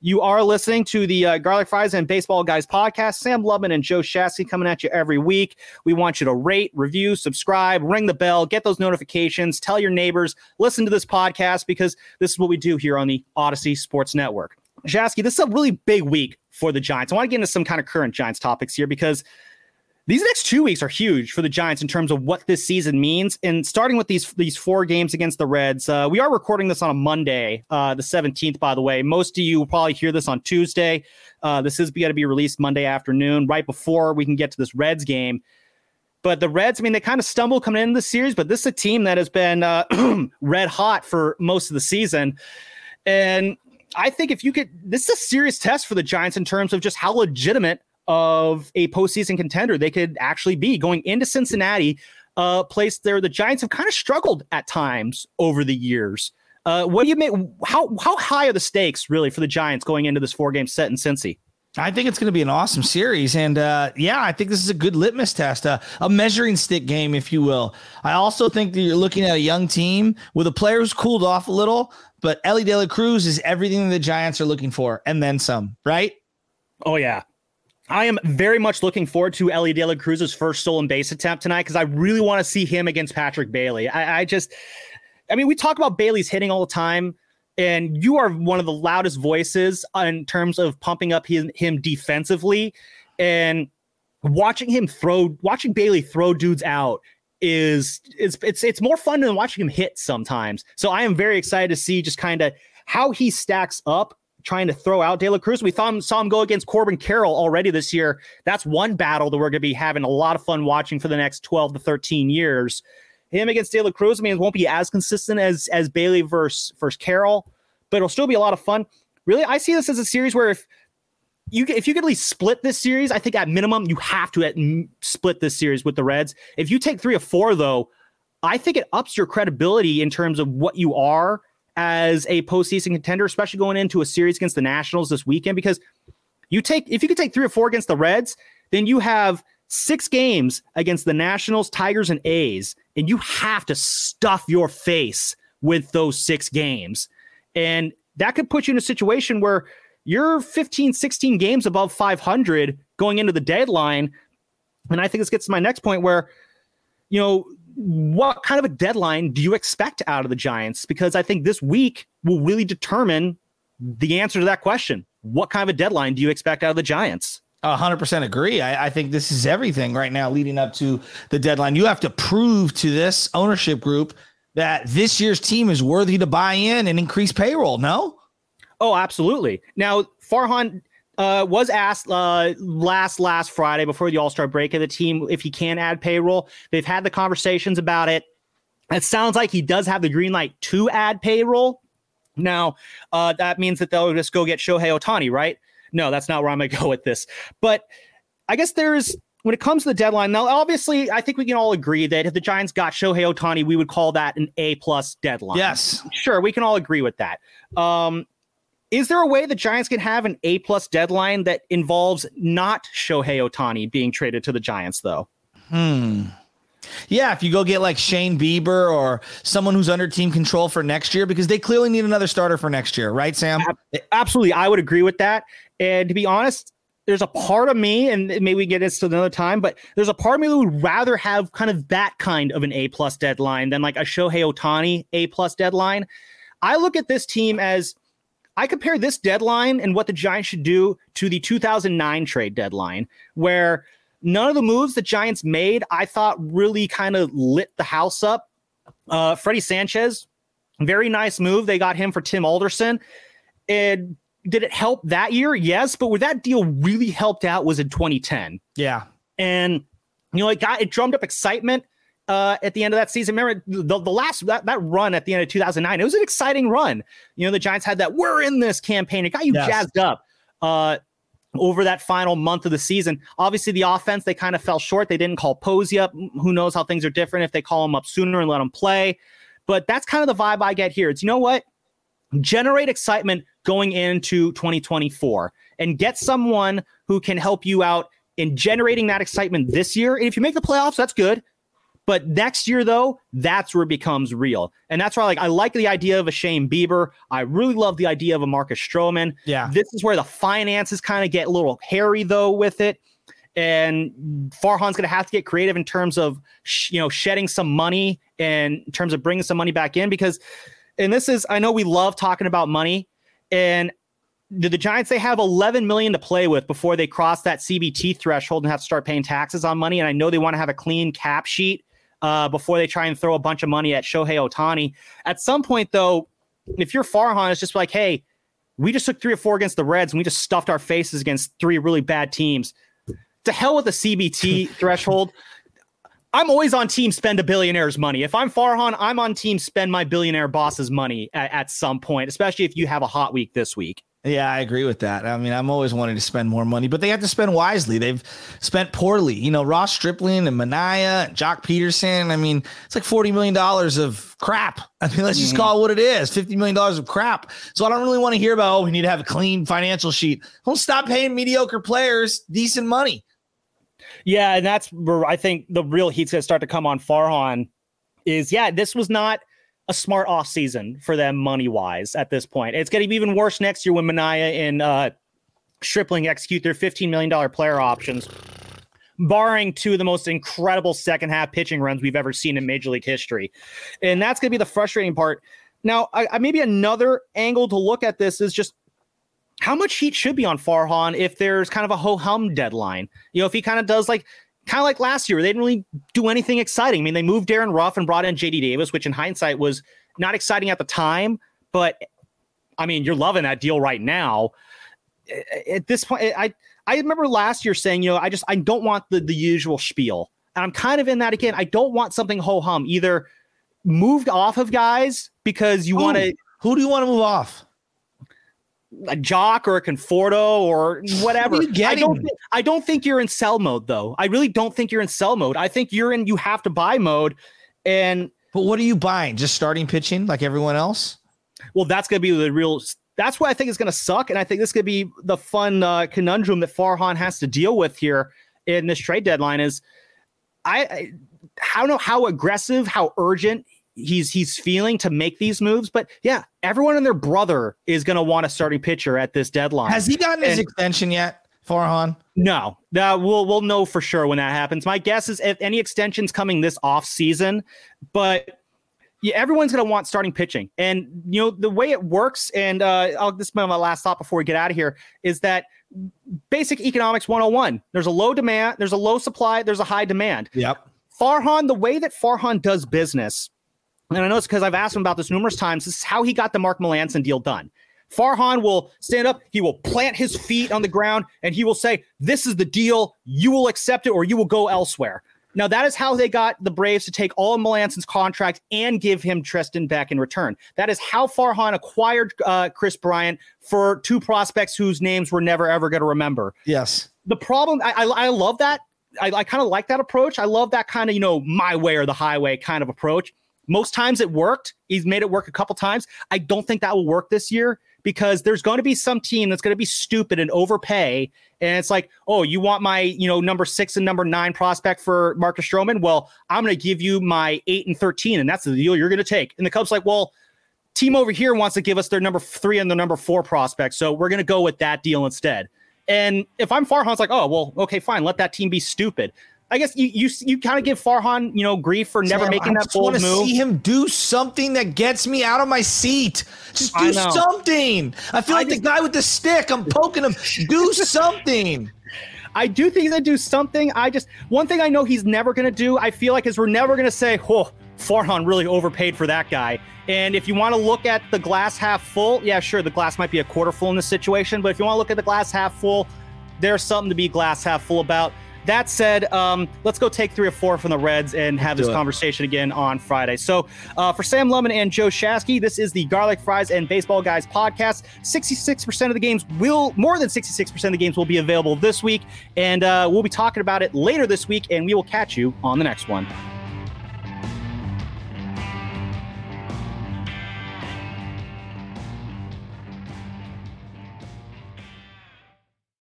You are listening to the uh, Garlic Fries and Baseball Guys podcast. Sam Lubman and Joe Shasky coming at you every week. We want you to rate, review, subscribe, ring the bell, get those notifications, tell your neighbors, listen to this podcast because this is what we do here on the Audacy Sports Network. Shasky, this is a really big week for the Giants. I want to get into some kind of current Giants topics here because these next two weeks are huge for the Giants in terms of what this season means. And starting with these these four games against the Reds, uh, we are recording this on a Monday, uh, the 17th, by the way. Most of you will probably hear this on Tuesday. Uh, this is going to be released Monday afternoon, right before we can get to this Reds game. But the Reds, I mean, they kind of stumbled coming into the series, but this is a team that has been uh, red hot for most of the season. And I think if you could, this is a serious test for the Giants in terms of just how legitimate of a postseason contender they could actually be going into Cincinnati, a place there the Giants have kind of struggled at times over the years. Uh, what do you make? How how high are the stakes really for the Giants going into this four game set in Cincy? I think it's going to be an awesome series. And uh, yeah, I think this is a good litmus test, uh, a measuring stick game, if you will. I also think that you're looking at a young team with a player who's cooled off a little, but Elly De La Cruz is everything the Giants are looking for and then some, right? Oh, yeah. I am very much looking forward to Elly De La Cruz's first stolen base attempt tonight because I really want to see him against Patrick Bailey. I, I, just, I mean, we talk about Bailey's hitting all the time, and you are one of the loudest voices in terms of pumping up his, him defensively. And watching him throw, watching Bailey throw dudes out is is it's it's more fun than watching him hit sometimes. So I am very excited to see just kind of how he stacks up trying to throw out De La Cruz. We saw him, saw him go against Corbin Carroll already this year. That's one battle that we're going to be having a lot of fun watching for the next 12 to 13 years. Him against De La Cruz, I mean, it won't be as consistent as as Bailey versus, versus Carroll, but it'll still be a lot of fun. Really, I see this as a series where if you if you could at least split this series, I think at minimum you have to at, split this series with the Reds. If you take three or four, though, I think it ups your credibility in terms of what you are as a postseason contender, especially going into a series against the Nationals this weekend. Because you take if you could take three or four against the Reds, then you have six games against the Nationals, Tigers, and A's, and you have to stuff your face with those six games. And that could put you in a situation where you're 15, 16 games above 500 going into the deadline. And I think this gets to my next point where, you know, what kind of a deadline do you expect out of the Giants? Because I think this week will really determine the answer to that question. What kind of a deadline do you expect out of the Giants? hundred percent agree. I, I, think this is everything right now leading up to the deadline. You have to prove to this ownership group that this year's team is worthy to buy in and increase payroll. No. Oh, absolutely. Now, Farhan uh, was asked uh, last last Friday before the All Star break of the team if he can add payroll. They've had the conversations about it. It sounds like he does have the green light to add payroll. Now, uh, that means that they'll just go get Shohei Ohtani, right? No, that's not where I'm going to go with this. But I guess there's when it comes to the deadline. Now, obviously, I think we can all agree that if the Giants got Shohei Ohtani, we would call that an A plus deadline. Yes, sure, we can all agree with that. Um, is there a way the Giants can have an A plus deadline that involves not Shohei Ohtani being traded to the Giants, though? Hmm. Yeah, if you go get like Shane Bieber or someone who's under team control for next year, because they clearly need another starter for next year, right, Sam? Absolutely. I would agree with that. And to be honest, there's a part of me, and maybe we get this another time, but there's a part of me that would rather have kind of that kind of an A plus deadline than like a Shohei Ohtani A plus deadline. I look at this team as I compare this deadline and what the Giants should do to the 2009 trade deadline, where none of the moves the Giants made, I thought really kind of lit the house up. Uh, Freddie Sanchez, very nice move. They got him for Tim Alderson. And did it help that year? Yes, but where that deal really helped out was in 2010. Yeah. And you know, it got it drummed up excitement uh, at the end of that season. Remember the, the last that, that run at the end of 2009. It was an exciting run. You know, the Giants had that "We're in this" campaign. It got you yes. jazzed up. Uh, over that final month of the season. Obviously, the offense they kind of fell short. They didn't call Posey up. Who knows how things are different if they call him up sooner and let him play. But that's kind of the vibe I get here. It's you know what, generate excitement going into 2024 and get someone who can help you out in generating that excitement this year. And if you make the playoffs, that's good. But next year, though, that's where it becomes real. And that's why like I like the idea of a Shane Bieber. I really love the idea of a Marcus Stroman. Yeah. This is where the finances kind of get a little hairy though with it. And Farhan's going to have to get creative in terms of, sh- you know, shedding some money and in terms of bringing some money back in because, and this is, I know we love talking about money and the, the Giants they have 11 million to play with before they cross that CBT threshold and have to start paying taxes on money. And I know they want to have a clean cap sheet uh, before they try and throw a bunch of money at Shohei Ohtani. At some point, though, if you're Farhan, it's just like, hey, we just took three or four against the Reds and we just stuffed our faces against three really bad teams. To hell with the CBT threshold. I'm always on team spend a billionaire's money. If I'm Farhan, I'm on team spend my billionaire boss's money at, at some point, especially if you have a hot week this week. Yeah, I agree with that. I mean, I'm always wanting to spend more money, but they have to spend wisely. They've spent poorly. You know, Ross Stripling and Manaea and Joc Pederson. I mean, it's like $40 million of crap. I mean, let's just mm-hmm. call it what it is $50 million of crap. So I don't really want to hear about, oh, we need to have a clean financial sheet. Don't stop paying mediocre players decent money. Yeah. And that's where I think the real heat's going to start to come on Farhan is, yeah, this was not a smart off season for them money wise at this point. It's going to be even worse next year when Manaea and uh, Stripling execute their $15 million player options, barring two of the most incredible second half pitching runs we've ever seen in Major League history. And that's going to be the frustrating part. Now, I, I, maybe another angle to look at this is just how much heat should be on Farhan if there's kind of a ho hum deadline. You know, if he kind of does like kind of like last year, they didn't really do anything exciting. I mean, they moved Darin Ruf and brought in JD Davis, which in hindsight was not exciting at the time, but I mean, you're loving that deal right now. At this point, I I remember last year saying, you know, I just I don't want the the usual spiel, and I'm kind of in that again. I don't want something ho hum either moved off of guys because you want to. Who do you want to move off? A Joc or a Conforto or whatever. I don't. Th- I don't think you're in sell mode though. I really don't think you're in sell mode. I think you're in you have to buy mode. And but what are you buying? Just starting pitching like everyone else? Well, that's going to be the real. That's what I think is going to suck, and I think this could be the fun uh, conundrum that Farhan has to deal with here in this trade deadline. Is I, I, I don't know how aggressive, how urgent he's he's feeling to make these moves. But yeah, everyone and their brother is going to want a starting pitcher at this deadline. Has he gotten and, his extension yet, Farhan? No, that we'll we'll know for sure when that happens. My guess is if any extensions coming this off season, but yeah, everyone's going to want starting pitching. And, you know, the way it works, and uh, I'll, this is my last thought before we get out of here, is that basic economics 101. There's a low demand, there's a low supply, there's a high demand. Yep. Farhan, the way that Farhan does business and I know it's because I've asked him about this numerous times. This is how he got the Mark Melancon deal done. Farhan will stand up, he will plant his feet on the ground, and he will say, This is the deal. You will accept it or you will go elsewhere. Now, that is how they got the Braves to take all of Melancon's contract and give him Tristan Beck in return. That is how Farhan acquired uh, Kris Bryant for two prospects whose names we're never ever going to remember. Yes. The problem, I, I, I love that. I, I kind of like that approach. I love that kind of, you know, my way or the highway kind of approach. Most times it worked. He's made it work a couple times. I don't think that will work this year because there's going to be some team that's going to be stupid and overpay. And it's like, oh, you want my, you know, number six and number nine prospect for Marcus Stroman? Well, I'm going to give you my eight and 13, and that's the deal you're going to take. And the Cubs like, well, team over here wants to give us their number three and the number four prospect. So we're going to go with that deal instead. And if I'm Farhan, it's like, oh, well, okay, fine. Let that team be stupid. I guess you you you kind of give Farhan you know grief for never making that bold move. I want to see him do something that gets me out of my seat. Just do I something. I feel I like just, the guy with the stick. I'm poking him. Do something. I do think he's gonna do something. I just one thing I know he's never going to do. I feel like is we're never going to say, "Oh, Farhan really overpaid for that guy." And if you want to look at the glass half full, yeah, sure, the glass might be a quarter full in this situation. But if you want to look at the glass half full, there's something to be glass half full about. That said, um, let's go take three or four from the Reds and have this conversation again on Friday. So, uh, for Sam Lemon and Joe Shasky, this is the Garlic Fries and Baseball Guys podcast. 66% of the games will, more than 66% of the games will be available this week. And uh, we'll be talking about it later this week, and we will catch you on the next one.